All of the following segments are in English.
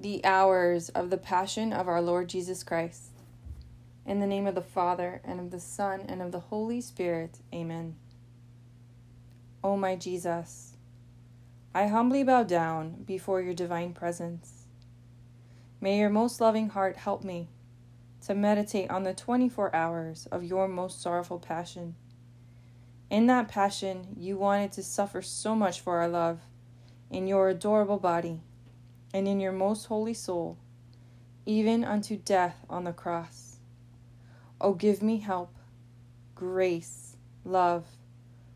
the hours of the Passion of our Lord Jesus Christ. In the name of the Father, and of the Son, and of the Holy Spirit. Amen. O my Jesus, I humbly bow down before your divine presence. May your most loving heart help me to meditate on the 24 hours of your most sorrowful passion. In that passion, you wanted to suffer so much for our love in your adorable body and in your most holy soul, even unto death on the cross. O give me help, grace, love,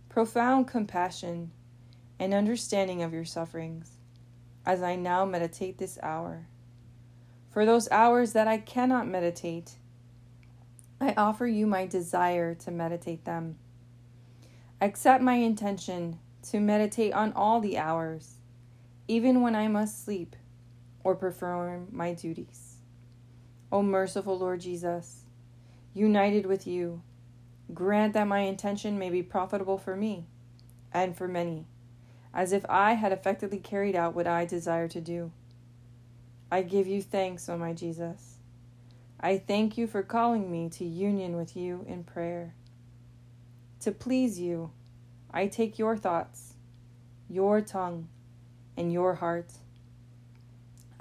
profound compassion, and understanding of your sufferings, as I now meditate this hour. For those hours that I cannot meditate, I offer you my desire to meditate them. Accept my intention to meditate on all the hours, even when I must sleep or perform my duties. O merciful Lord Jesus, united with you, grant that my intention may be profitable for me and for many, as if I had effectively carried out what I desire to do. I give you thanks, O my Jesus. I thank you for calling me to union with you in prayer. To please you, I take your thoughts, your tongue, and your heart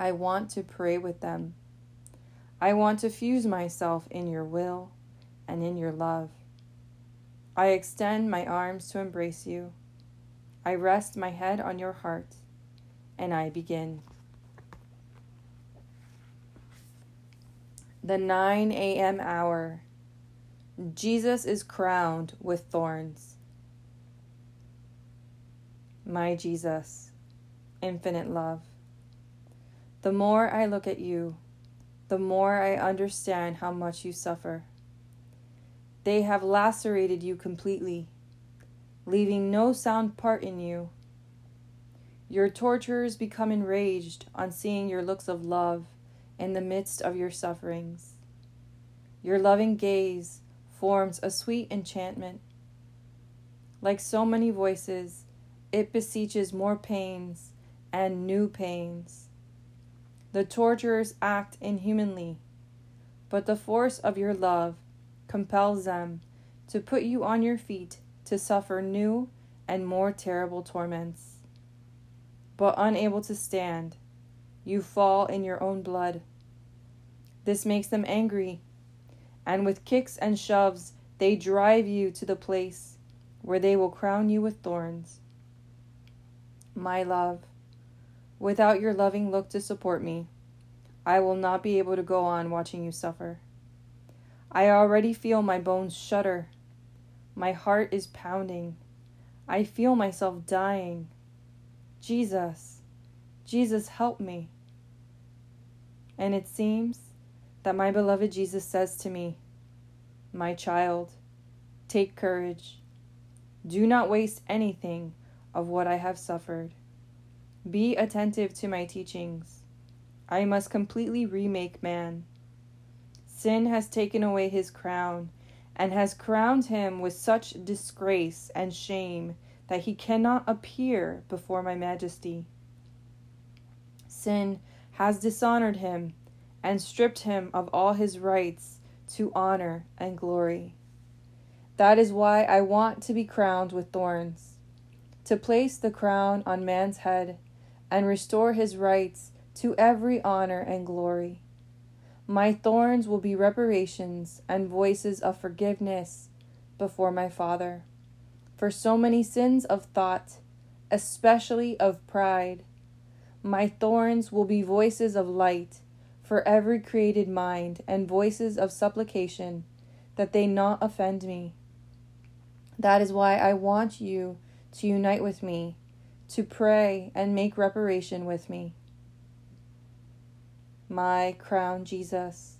I want to pray with them. I want to fuse myself in your will and in your love. I extend my arms to embrace you. I rest my head on your heart, and I begin. The 9 a.m. hour. Jesus is crowned with thorns. My Jesus, infinite love. The more I look at you, the more I understand how much you suffer. They have lacerated you completely, leaving no sound part in you. Your torturers become enraged on seeing your looks of love in the midst of your sufferings. Your loving gaze forms a sweet enchantment. Like so many voices, it beseeches more pains and new pains. The torturers act inhumanly, but the force of your love compels them to put you on your feet to suffer new and more terrible torments. But unable to stand, you fall in your own blood. This makes them angry, and with kicks and shoves, they drive you to the place where they will crown you with thorns. My love, Without your loving look to support me, I will not be able to go on watching you suffer. I already feel my bones shudder. My heart is pounding. I feel myself dying. Jesus, Jesus, help me. And it seems that my beloved Jesus says to me, My child, take courage. Do not waste anything of what I have suffered. Be attentive to my teachings. I must completely remake man. Sin has taken away his crown and has crowned him with such disgrace and shame that he cannot appear before my majesty. Sin has dishonored him and stripped him of all his rights to honor and glory. That is why I want to be crowned with thorns, to place the crown on man's head and restore his rights to every honor and glory. My thorns will be reparations and voices of forgiveness before my Father. For so many sins of thought, especially of pride, my thorns will be voices of light for every created mind and voices of supplication that they not offend me. That is why I want you to unite with me to pray and make reparation with me. My crown, Jesus,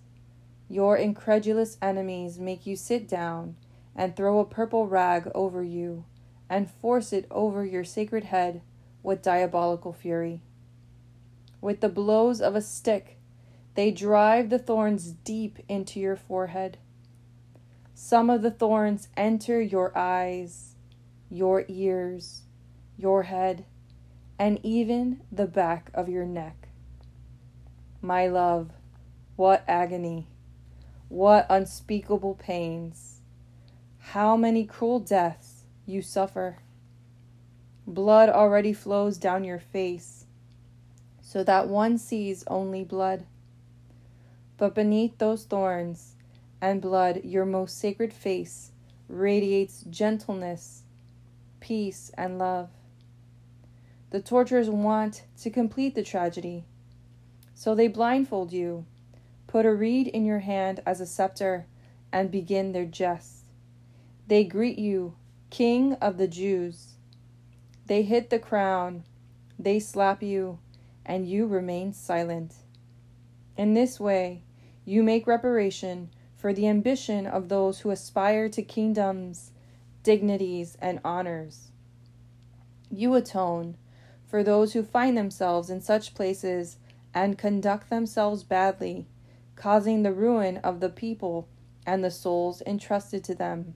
your incredulous enemies make you sit down and throw a purple rag over you and force it over your sacred head with diabolical fury. With the blows of a stick, they drive the thorns deep into your forehead. Some of the thorns enter your eyes, your ears, your head, and even the back of your neck. My love, what agony, what unspeakable pains, how many cruel deaths you suffer. Blood already flows down your face, so that one sees only blood. But beneath those thorns and blood, your most sacred face radiates gentleness, peace, and love. The torturers want to complete the tragedy, so they blindfold you, put a reed in your hand as a scepter, and begin their jest. They greet you, King of the Jews. They hit the crown, they slap you, and you remain silent. In this way, you make reparation for the ambition of those who aspire to kingdoms, dignities, and honors. You atone for those who find themselves in such places and conduct themselves badly, causing the ruin of the people and the souls entrusted to them.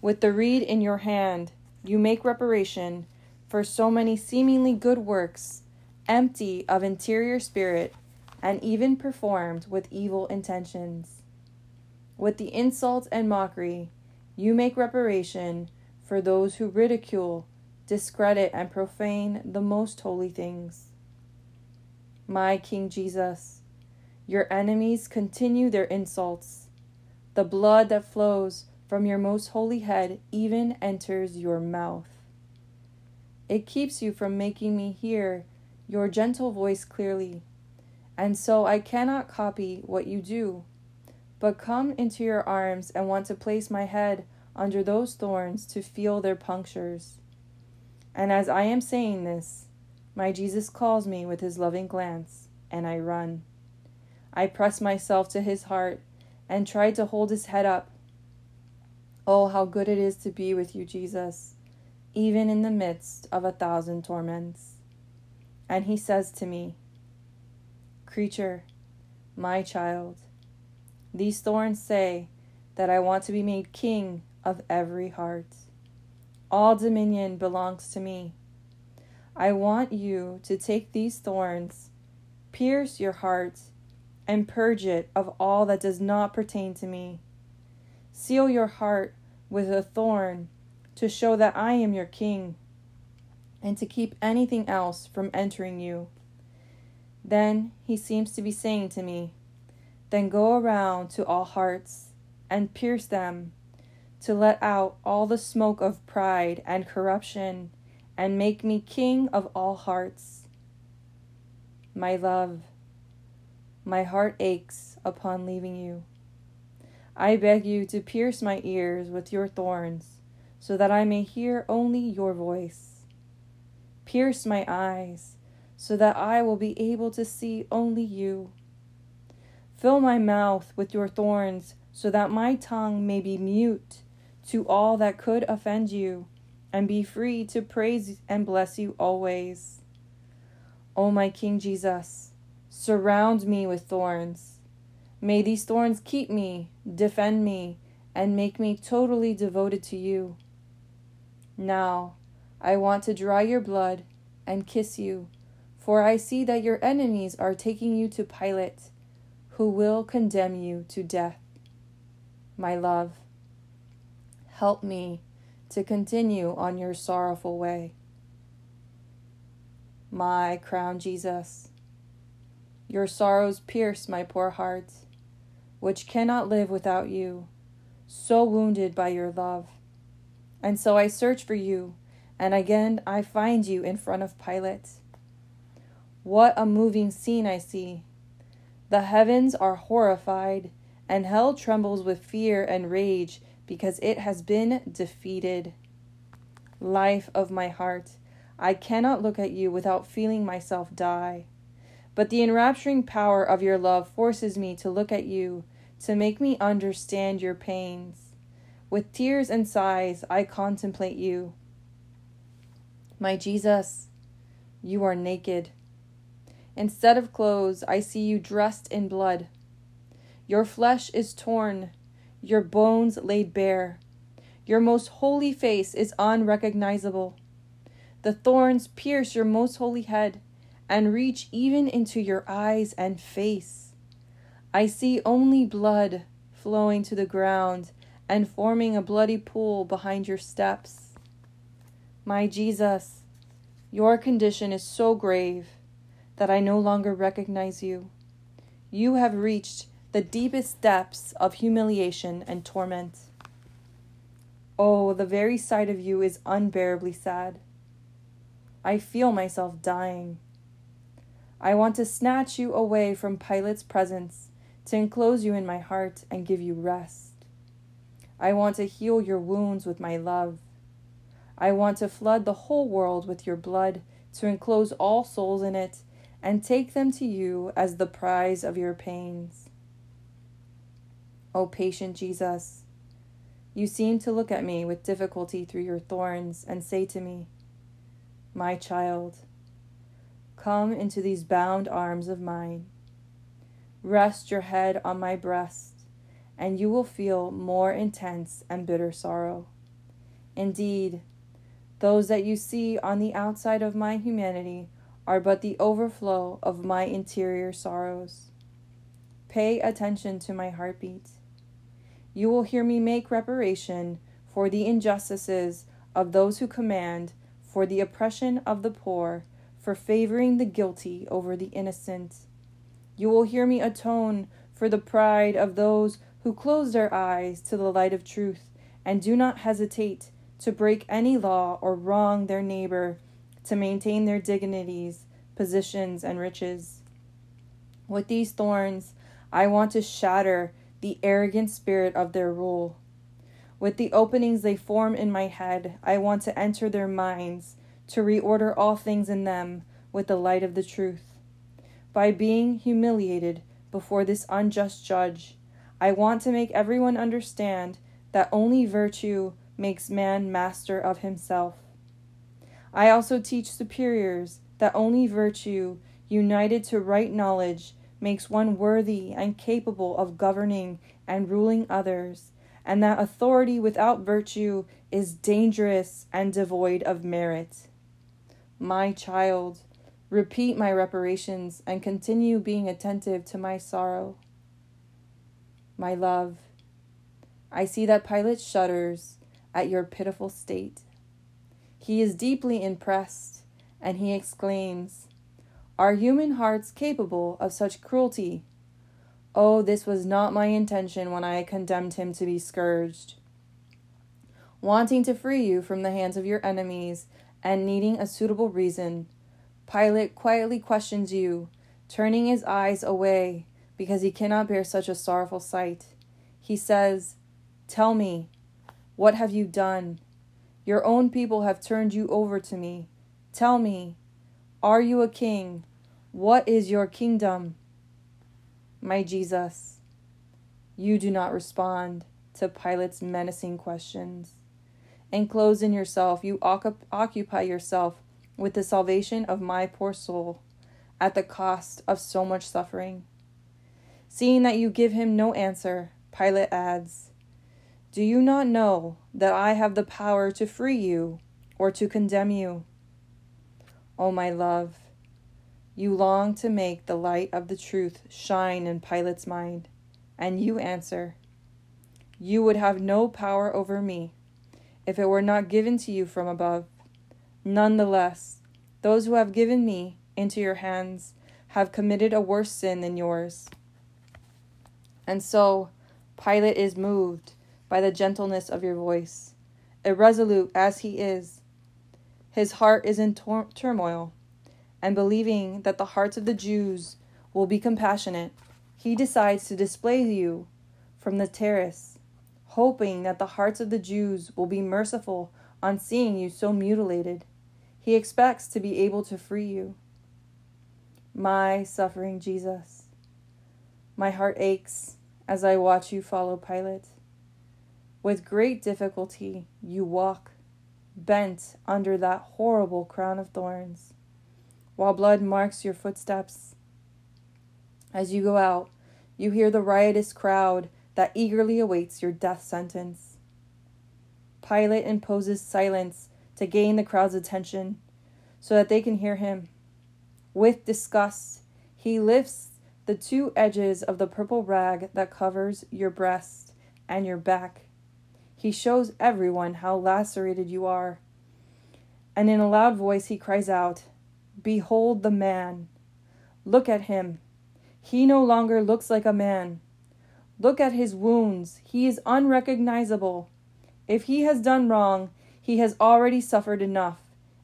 With the reed in your hand, you make reparation for so many seemingly good works, empty of interior spirit, and even performed with evil intentions. With the insult and mockery, you make reparation for those who ridicule discredit, and profane the most holy things. My King Jesus, your enemies continue their insults. The blood that flows from your most holy head even enters your mouth. It keeps you from making me hear your gentle voice clearly, and so I cannot copy what you do, but come into your arms and want to place my head under those thorns to feel their punctures. And as I am saying this, my Jesus calls me with his loving glance, and I run. I press myself to his heart and try to hold his head up. Oh, how good it is to be with you, Jesus, even in the midst of a thousand torments. And he says to me, Creature, my child, these thorns say that I want to be made king of every heart. All dominion belongs to me. I want you to take these thorns, pierce your heart, and purge it of all that does not pertain to me. Seal your heart with a thorn to show that I am your king, and to keep anything else from entering you. Then he seems to be saying to me, Then go around to all hearts and pierce them to let out all the smoke of pride and corruption, and make me king of all hearts. My love, my heart aches upon leaving you. I beg you to pierce my ears with your thorns, so that I may hear only your voice. Pierce my eyes, so that I will be able to see only you. Fill my mouth with your thorns, so that my tongue may be mute to all that could offend you, and be free to praise and bless you always. O my King Jesus, surround me with thorns. May these thorns keep me, defend me, and make me totally devoted to you. Now, I want to dry your blood and kiss you, for I see that your enemies are taking you to Pilate, who will condemn you to death. My love, help me to continue on your sorrowful way. My crown Jesus, your sorrows pierce my poor heart, which cannot live without you, so wounded by your love. And so I search for you, and again I find you in front of Pilate. What a moving scene I see! The heavens are horrified, and hell trembles with fear and rage because it has been defeated. Life of my heart, I cannot look at you without feeling myself die. But the enrapturing power of your love forces me to look at you, to make me understand your pains. With tears and sighs, I contemplate you. My Jesus, you are naked. Instead of clothes, I see you dressed in blood. Your flesh is torn, your bones laid bare. Your most holy face is unrecognizable. The thorns pierce your most holy head, and reach even into your eyes and face. I see only blood flowing to the ground and forming a bloody pool behind your steps. My Jesus, your condition is so grave that I no longer recognize you. You have reached the deepest depths of humiliation and torment. Oh, the very sight of you is unbearably sad. I feel myself dying. I want to snatch you away from Pilate's presence, to enclose you in my heart and give you rest. I want to heal your wounds with my love. I want to flood the whole world with your blood, to enclose all souls in it, and take them to you as the prize of your pains. O patient Jesus, you seem to look at me with difficulty through your thorns and say to me, My child, come into these bound arms of mine. Rest your head on my breast, and you will feel more intense and bitter sorrow. Indeed, those that you see on the outside of my humanity are but the overflow of my interior sorrows. Pay attention to my heartbeat you will hear me make reparation for the injustices of those who command, for the oppression of the poor, for favoring the guilty over the innocent. You will hear me atone for the pride of those who close their eyes to the light of truth and do not hesitate to break any law or wrong their neighbor to maintain their dignities, positions, and riches. With these thorns, I want to shatter the arrogant spirit of their rule. With the openings they form in my head, I want to enter their minds, to reorder all things in them with the light of the truth. By being humiliated before this unjust judge, I want to make everyone understand that only virtue makes man master of himself. I also teach superiors that only virtue, united to right knowledge, makes one worthy and capable of governing and ruling others, and that authority without virtue is dangerous and devoid of merit. My child, repeat my reparations and continue being attentive to my sorrow. My love, I see that Pilate shudders at your pitiful state. He is deeply impressed, and he exclaims, are human hearts capable of such cruelty? Oh, this was not my intention when I condemned him to be scourged. Wanting to free you from the hands of your enemies and needing a suitable reason, Pilate quietly questions you, turning his eyes away because he cannot bear such a sorrowful sight. He says, Tell me, what have you done? Your own people have turned you over to me. Tell me, are you a king? What is your kingdom? My Jesus, you do not respond to Pilate's menacing questions. Enclosed in yourself, you occupy yourself with the salvation of my poor soul at the cost of so much suffering. Seeing that you give him no answer, Pilate adds, Do you not know that I have the power to free you or to condemn you? O my love, you long to make the light of the truth shine in Pilate's mind, and you answer, You would have no power over me if it were not given to you from above. Nonetheless, those who have given me into your hands have committed a worse sin than yours. And so, Pilate is moved by the gentleness of your voice. Irresolute as he is, his heart is in tor- turmoil, and believing that the hearts of the Jews will be compassionate, he decides to display you from the terrace, hoping that the hearts of the Jews will be merciful on seeing you so mutilated. He expects to be able to free you. My suffering Jesus, my heart aches as I watch you follow Pilate. With great difficulty, you walk bent under that horrible crown of thorns, while blood marks your footsteps. As you go out, you hear the riotous crowd that eagerly awaits your death sentence. Pilate imposes silence to gain the crowd's attention so that they can hear him. With disgust, he lifts the two edges of the purple rag that covers your breast and your back. He shows everyone how lacerated you are. And in a loud voice he cries out, Behold the man! Look at him! He no longer looks like a man. Look at his wounds. He is unrecognizable. If he has done wrong, he has already suffered enough,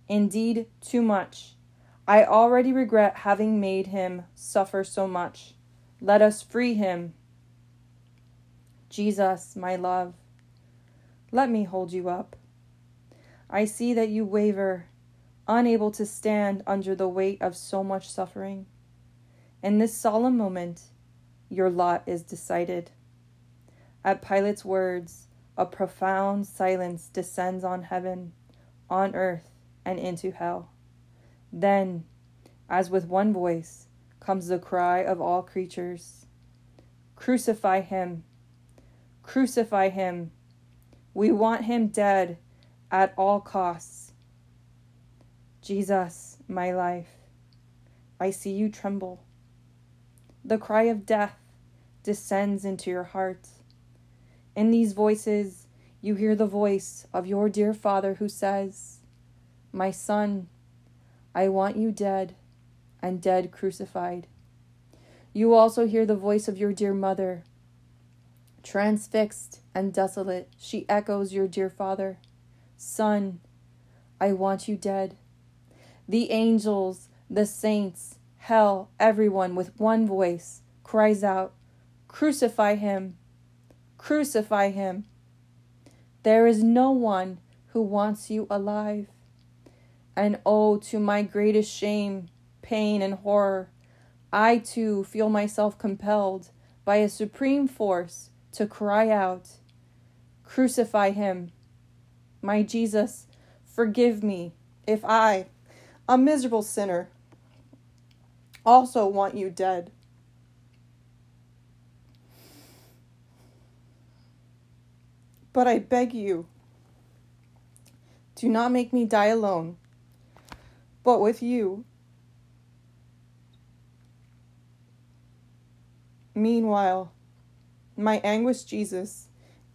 indeed, too much. I already regret having made him suffer so much. Let us free him. Jesus, my love, let me hold you up. I see that you waver, unable to stand under the weight of so much suffering. In this solemn moment, your lot is decided. At Pilate's words, a profound silence descends on heaven, on earth, and into hell. Then, as with one voice, comes the cry of all creatures Crucify him! Crucify him! We want him dead at all costs. Jesus, my life, I see you tremble. The cry of death descends into your heart. In these voices, you hear the voice of your dear Father who says, My son, I want you dead and dead crucified. You also hear the voice of your dear mother. Transfixed and desolate, she echoes your dear Father, Son, I want you dead. The angels, the saints, hell, everyone with one voice cries out, Crucify him! Crucify him! There is no one who wants you alive. And oh, to my greatest shame, pain, and horror, I too feel myself compelled by a supreme force to cry out, Crucify him! My Jesus, forgive me if I, a miserable sinner, also want you dead. But I beg you, do not make me die alone, but with you. Meanwhile, my anguished Jesus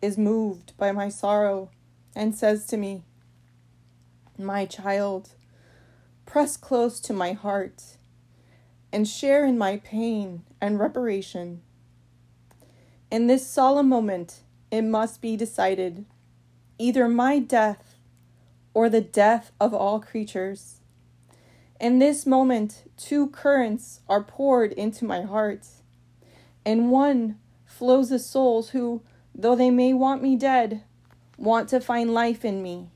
is moved by my sorrow and says to me, My child, press close to my heart and share in my pain and reparation. In this solemn moment, it must be decided either my death or the death of all creatures. In this moment, two currents are poured into my heart. and one flows the souls who, though they may want me dead, want to find life in me.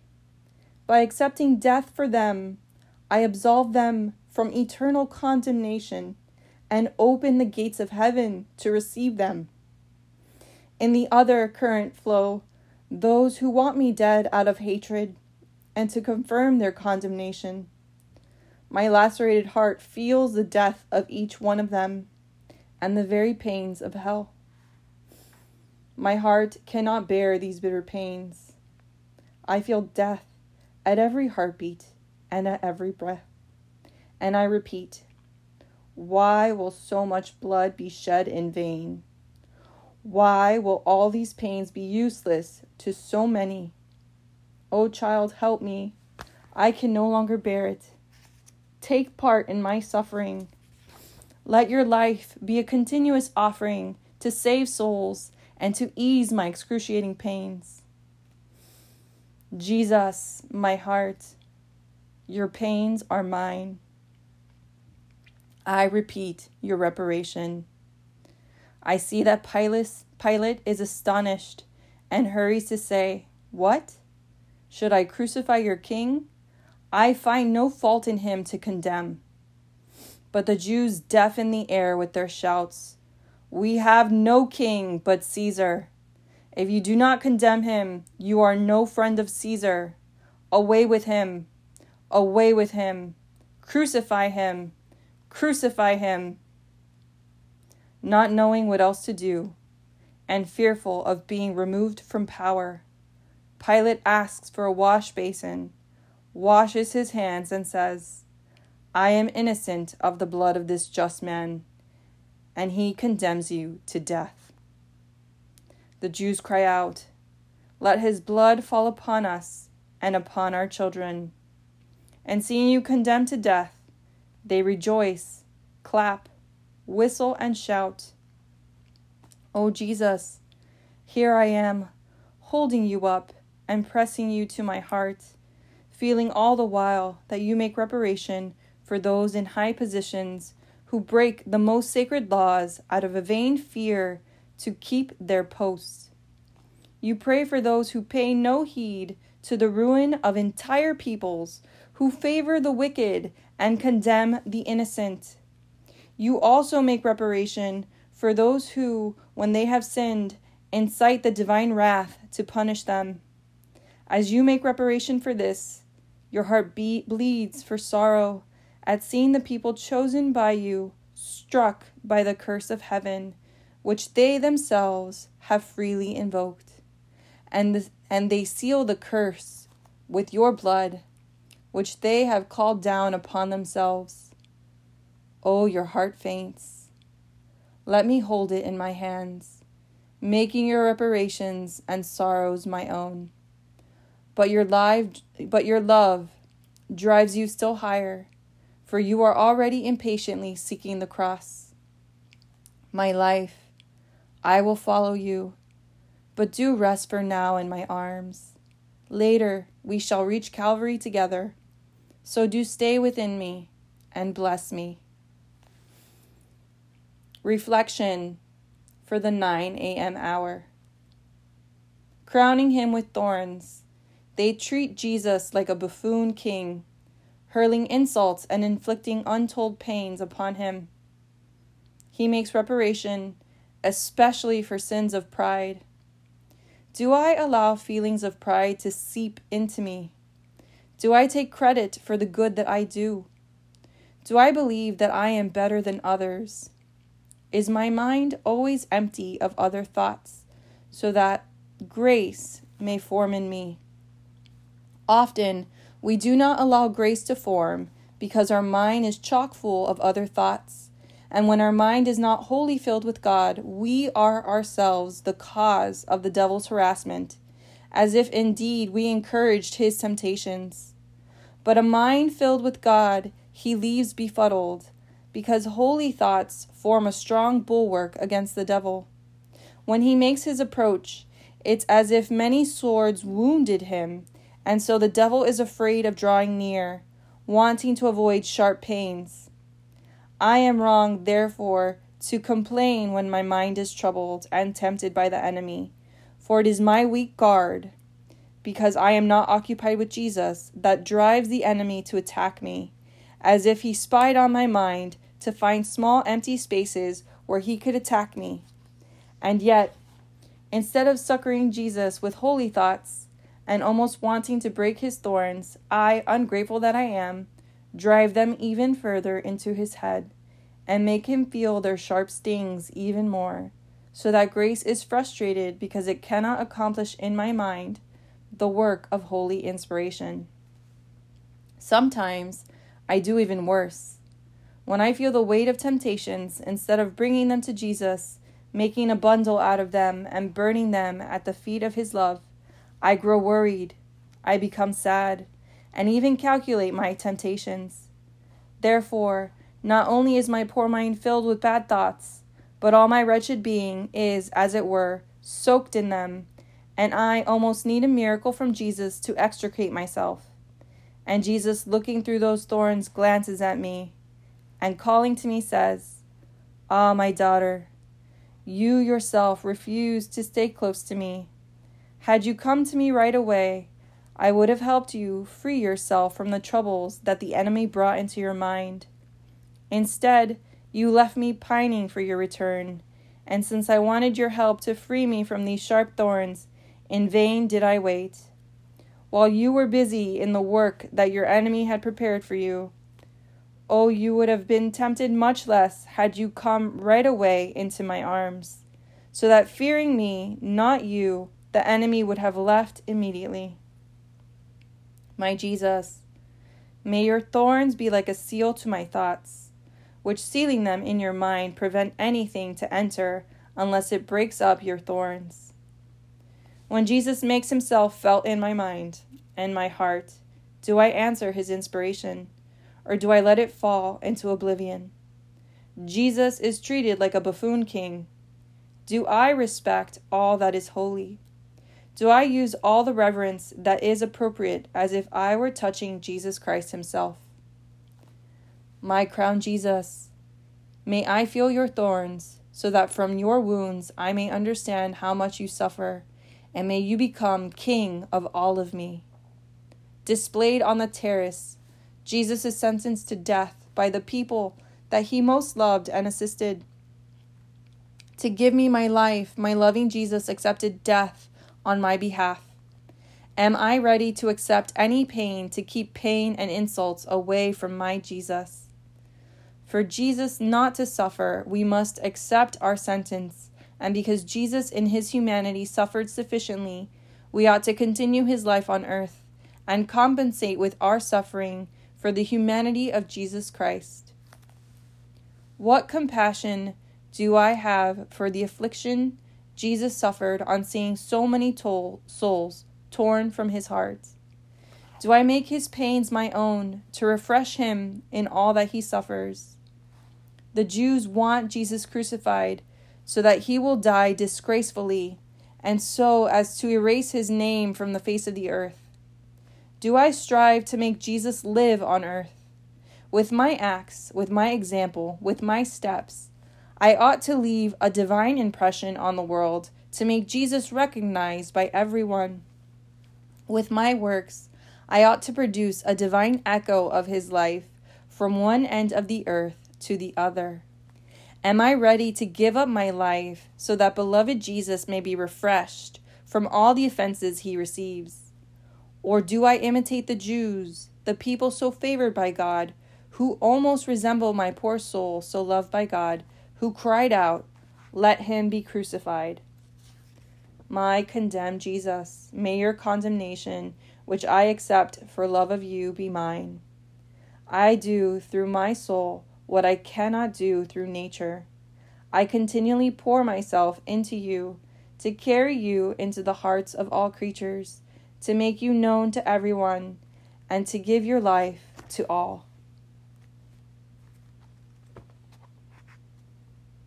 By accepting death for them, I absolve them from eternal condemnation and open the gates of heaven to receive them. In the other current flow, those who want me dead out of hatred and to confirm their condemnation. My lacerated heart feels the death of each one of them and the very pains of hell. My heart cannot bear these bitter pains. I feel death at every heartbeat and at every breath. And I repeat, why will so much blood be shed in vain? Why will all these pains be useless to so many? O oh, child, help me. I can no longer bear it. Take part in my suffering. Let your life be a continuous offering to save souls and to ease my excruciating pains. Jesus, my heart, your pains are mine. I repeat your reparation. I see that Pilate, Pilate is astonished and hurries to say, What? Should I crucify your king? I find no fault in him to condemn. But the Jews deafen the air with their shouts We have no king but Caesar. If you do not condemn him, you are no friend of Caesar. Away with him! Away with him! Crucify him! Crucify him! Not knowing what else to do, and fearful of being removed from power, Pilate asks for a wash basin, washes his hands, and says, I am innocent of the blood of this just man, and he condemns you to death. The Jews cry out, Let his blood fall upon us and upon our children. And seeing you condemned to death, they rejoice, clap, whistle, and shout. O Jesus, here I am, holding you up and pressing you to my heart, feeling all the while that you make reparation for those in high positions who break the most sacred laws out of a vain fear to keep their posts. You pray for those who pay no heed to the ruin of entire peoples, who favor the wicked and condemn the innocent. You also make reparation for those who, when they have sinned, incite the divine wrath to punish them. As you make reparation for this, your heart be- bleeds for sorrow at seeing the people chosen by you struck by the curse of heaven, which they themselves have freely invoked. And, the, and they seal the curse with your blood, which they have called down upon themselves. Oh, your heart faints. Let me hold it in my hands, making your reparations and sorrows my own. But your life, but your love drives you still higher for you are already impatiently seeking the cross. My life, I will follow you, but do rest for now in my arms. Later we shall reach Calvary together, so do stay within me and bless me. Reflection for the 9 a.m. hour. Crowning him with thorns, they treat Jesus like a buffoon king hurling insults and inflicting untold pains upon him. He makes reparation, especially for sins of pride. Do I allow feelings of pride to seep into me? Do I take credit for the good that I do? Do I believe that I am better than others? Is my mind always empty of other thoughts, so that grace may form in me? Often, we do not allow grace to form because our mind is chock full of other thoughts. And when our mind is not wholly filled with God, we are ourselves the cause of the devil's harassment, as if indeed we encouraged his temptations. But a mind filled with God he leaves befuddled, because holy thoughts form a strong bulwark against the devil. When he makes his approach, it's as if many swords wounded him and so the devil is afraid of drawing near, wanting to avoid sharp pains. I am wrong, therefore, to complain when my mind is troubled and tempted by the enemy, for it is my weak guard, because I am not occupied with Jesus, that drives the enemy to attack me, as if he spied on my mind to find small empty spaces where he could attack me. And yet, instead of succoring Jesus with holy thoughts, and almost wanting to break his thorns, I, ungrateful that I am, drive them even further into his head, and make him feel their sharp stings even more, so that grace is frustrated because it cannot accomplish in my mind the work of holy inspiration. Sometimes I do even worse. When I feel the weight of temptations, instead of bringing them to Jesus, making a bundle out of them and burning them at the feet of his love, I grow worried, I become sad, and even calculate my temptations. Therefore, not only is my poor mind filled with bad thoughts, but all my wretched being is, as it were, soaked in them, and I almost need a miracle from Jesus to extricate myself. And Jesus, looking through those thorns, glances at me, and calling to me, says, Ah, my daughter, you yourself refuse to stay close to me had you come to me right away, I would have helped you free yourself from the troubles that the enemy brought into your mind. Instead, you left me pining for your return, and since I wanted your help to free me from these sharp thorns, in vain did I wait. While you were busy in the work that your enemy had prepared for you, oh, you would have been tempted much less had you come right away into my arms, so that fearing me, not you, the enemy would have left immediately. My Jesus, May your thorns be like a seal to my thoughts, which sealing them in your mind prevent anything to enter unless it breaks up your thorns. When Jesus makes himself felt in my mind and my heart, do I answer his inspiration, or do I let it fall into oblivion? Jesus is treated like a buffoon king. Do I respect all that is holy? Do I use all the reverence that is appropriate as if I were touching Jesus Christ Himself? My crown, Jesus, may I feel your thorns, so that from your wounds I may understand how much you suffer, and may you become King of all of me. Displayed on the terrace, Jesus is sentenced to death by the people that he most loved and assisted. To give me my life, my loving Jesus accepted death on my behalf. Am I ready to accept any pain to keep pain and insults away from my Jesus? For Jesus not to suffer, we must accept our sentence, and because Jesus in his humanity suffered sufficiently, we ought to continue his life on earth and compensate with our suffering for the humanity of Jesus Christ. What compassion do I have for the affliction Jesus suffered on seeing so many souls torn from his heart? Do I make his pains my own to refresh him in all that he suffers? The Jews want Jesus crucified so that he will die disgracefully and so as to erase his name from the face of the earth. Do I strive to make Jesus live on earth? With my acts, with my example, with my steps, I ought to leave a divine impression on the world to make Jesus recognized by everyone. With my works, I ought to produce a divine echo of his life from one end of the earth to the other. Am I ready to give up my life so that beloved Jesus may be refreshed from all the offenses he receives? Or do I imitate the Jews, the people so favored by God, who almost resemble my poor soul, so loved by God, who cried out, Let him be crucified. My condemned Jesus, may your condemnation, which I accept for love of you, be mine. I do through my soul what I cannot do through nature. I continually pour myself into you to carry you into the hearts of all creatures, to make you known to everyone, and to give your life to all.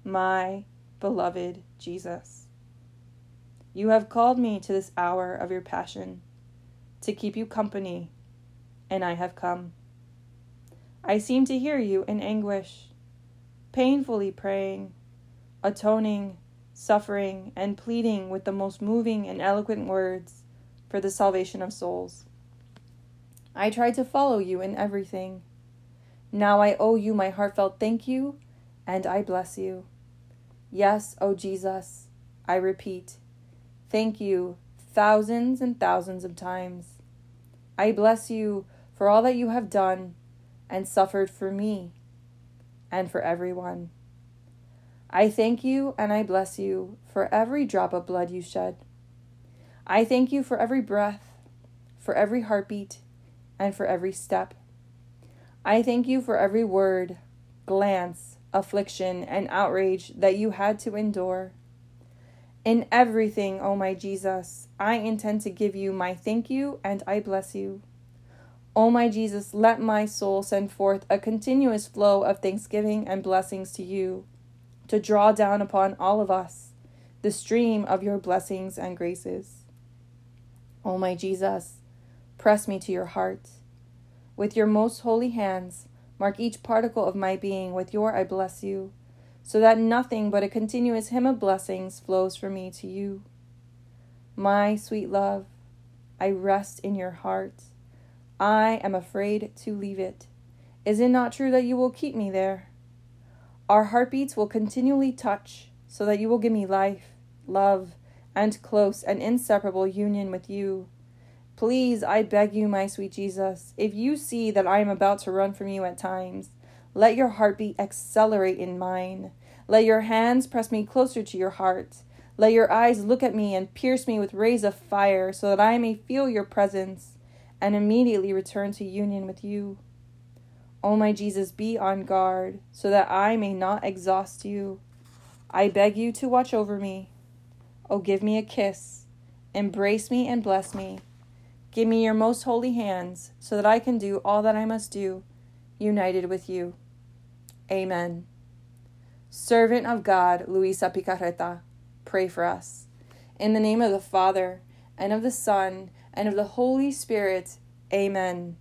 My beloved Jesus. You have called me to this hour of your passion, to keep you company, and I have come. I seem to hear you in anguish, painfully praying, atoning, suffering, and pleading with the most moving and eloquent words for the salvation of souls. I try to follow you in everything. Now I owe you my heartfelt thank you, and I bless you. Yes, O Jesus, I repeat, thank you thousands and thousands of times. I bless you for all that you have done and suffered for me and for everyone. I thank you and I bless you for every drop of blood you shed. I thank you for every breath, for every heartbeat, and for every step. I thank you for every word, glance, affliction, and outrage that you had to endure. In everything, O oh my Jesus, I intend to give you my thank you and I bless you. O oh my Jesus, let my soul send forth a continuous flow of thanksgiving and blessings to you, to draw down upon all of us the stream of your blessings and graces. O oh my Jesus, press me to your heart. With your most holy hands, Mark each particle of my being with your I bless you, so that nothing but a continuous hymn of blessings flows from me to you. My sweet love, I rest in your heart. I am afraid to leave it. Is it not true that you will keep me there? Our heartbeats will continually touch, so that you will give me life, love, and close and inseparable union with you. Please, I beg you, my sweet Jesus, if you see that I am about to run from you at times, let your heartbeat accelerate in mine. Let your hands press me closer to your heart. Let your eyes look at me and pierce me with rays of fire, so that I may feel your presence and immediately return to union with you. O my Jesus, be on guard, so that I may not exhaust you. I beg you to watch over me. O give me a kiss, embrace me and bless me. Give me your most holy hands, so that I can do all that I must do, united with you. Amen. Servant of God, Luisa Piccarreta, pray for us. In the name of the Father, and of the Son, and of the Holy Spirit. Amen.